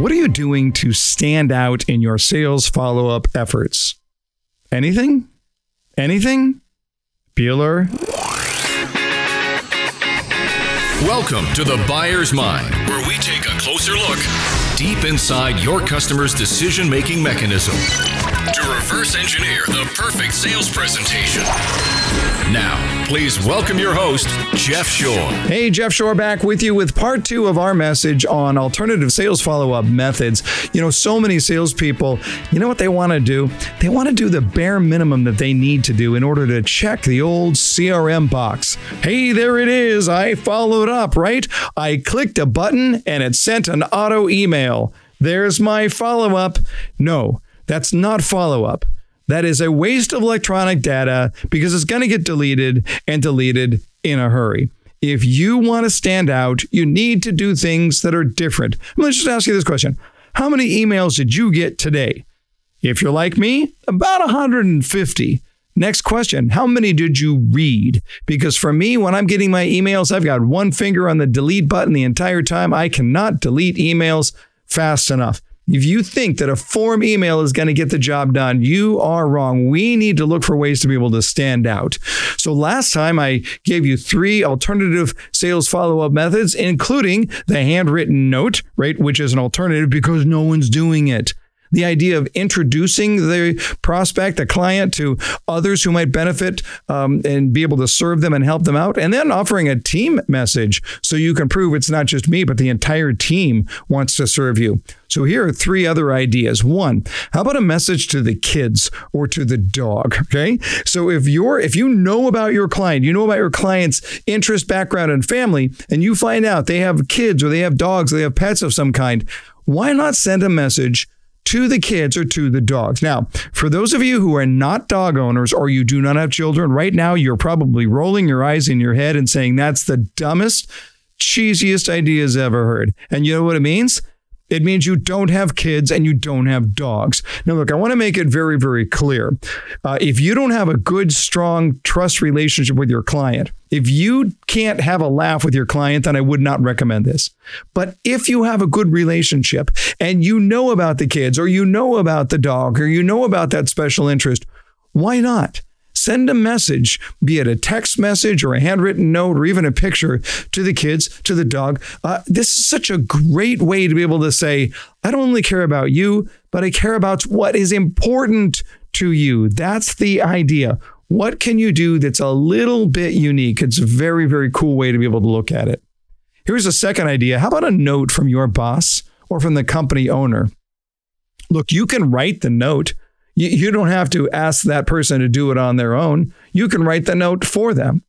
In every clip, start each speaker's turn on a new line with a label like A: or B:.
A: What are you doing to stand out in your sales follow up efforts? Anything? Anything? Bueller?
B: Welcome to the Buyer's Mind, where we take a closer look deep inside your customer's decision making mechanism to reverse engineer the perfect sales presentation. Now, please welcome your host, Jeff Shore.
A: Hey, Jeff Shore back with you with part two of our message on alternative sales follow up methods. You know, so many salespeople, you know what they want to do? They want to do the bare minimum that they need to do in order to check the old CRM box. Hey, there it is. I followed up, right? I clicked a button and it sent an auto email. There's my follow up. No, that's not follow up. That is a waste of electronic data because it's going to get deleted and deleted in a hurry. If you want to stand out, you need to do things that are different. Let's just ask you this question How many emails did you get today? If you're like me, about 150. Next question How many did you read? Because for me, when I'm getting my emails, I've got one finger on the delete button the entire time. I cannot delete emails fast enough. If you think that a form email is going to get the job done, you are wrong. We need to look for ways to be able to stand out. So last time I gave you three alternative sales follow-up methods, including the handwritten note, right, which is an alternative because no one's doing it the idea of introducing the prospect, the client, to others who might benefit um, and be able to serve them and help them out, and then offering a team message so you can prove it's not just me, but the entire team wants to serve you. So here are three other ideas. One, how about a message to the kids or to the dog? Okay. So if you're if you know about your client, you know about your client's interest, background, and family, and you find out they have kids or they have dogs or they have pets of some kind, why not send a message to the kids or to the dogs. Now, for those of you who are not dog owners or you do not have children, right now you're probably rolling your eyes in your head and saying that's the dumbest, cheesiest ideas ever heard. And you know what it means? It means you don't have kids and you don't have dogs. Now, look, I want to make it very, very clear. Uh, if you don't have a good, strong trust relationship with your client, if you can't have a laugh with your client, then I would not recommend this. But if you have a good relationship and you know about the kids or you know about the dog or you know about that special interest, why not? Send a message, be it a text message or a handwritten note or even a picture to the kids, to the dog. Uh, this is such a great way to be able to say, I don't only care about you, but I care about what is important to you. That's the idea. What can you do that's a little bit unique? It's a very, very cool way to be able to look at it. Here's a second idea. How about a note from your boss or from the company owner? Look, you can write the note you, you don't have to ask that person to do it on their own. You can write the note for them.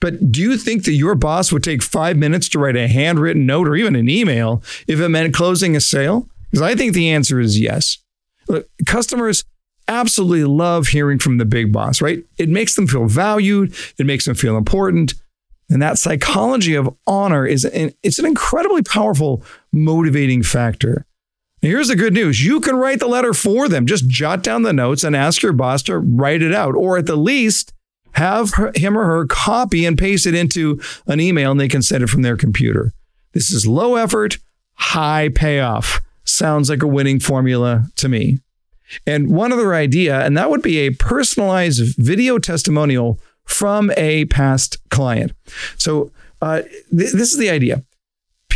A: But do you think that your boss would take five minutes to write a handwritten note or even an email if it meant closing a sale? Because I think the answer is yes. Look, customers absolutely love hearing from the big boss, right? It makes them feel valued, it makes them feel important. And that psychology of honor is an, it's an incredibly powerful motivating factor. Here's the good news. You can write the letter for them. Just jot down the notes and ask your boss to write it out, or at the least, have him or her copy and paste it into an email and they can send it from their computer. This is low effort, high payoff. Sounds like a winning formula to me. And one other idea, and that would be a personalized video testimonial from a past client. So, uh, th- this is the idea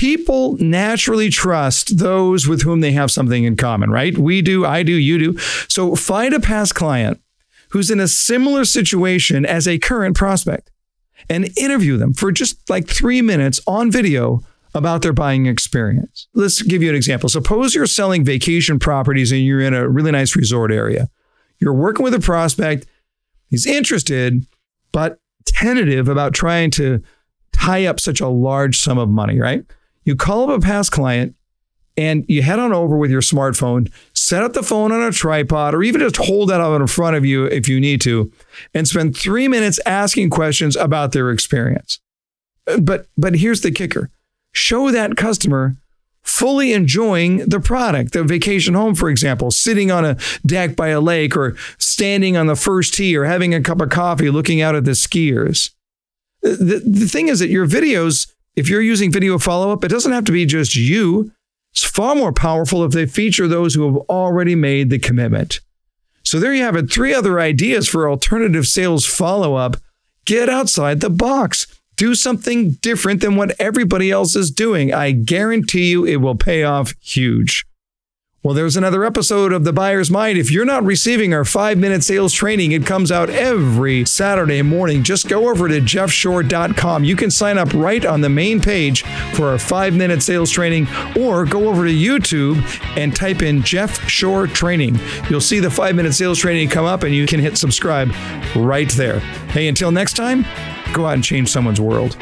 A: people naturally trust those with whom they have something in common, right? We do, I do, you do. So find a past client who's in a similar situation as a current prospect and interview them for just like three minutes on video about their buying experience. Let's give you an example. Suppose you're selling vacation properties and you're in a really nice resort area. You're working with a prospect, he's interested, but tentative about trying to tie up such a large sum of money, right? You call up a past client and you head on over with your smartphone, set up the phone on a tripod, or even just hold that up in front of you if you need to, and spend three minutes asking questions about their experience. But but here's the kicker: show that customer fully enjoying the product, the vacation home, for example, sitting on a deck by a lake, or standing on the first tee, or having a cup of coffee, looking out at the skiers. The, the thing is that your videos if you're using video follow up, it doesn't have to be just you. It's far more powerful if they feature those who have already made the commitment. So there you have it. Three other ideas for alternative sales follow up. Get outside the box. Do something different than what everybody else is doing. I guarantee you it will pay off huge. Well, there's another episode of The Buyer's Mind. If you're not receiving our five minute sales training, it comes out every Saturday morning. Just go over to jeffshore.com. You can sign up right on the main page for our five minute sales training, or go over to YouTube and type in Jeff Shore Training. You'll see the five minute sales training come up and you can hit subscribe right there. Hey, until next time, go out and change someone's world.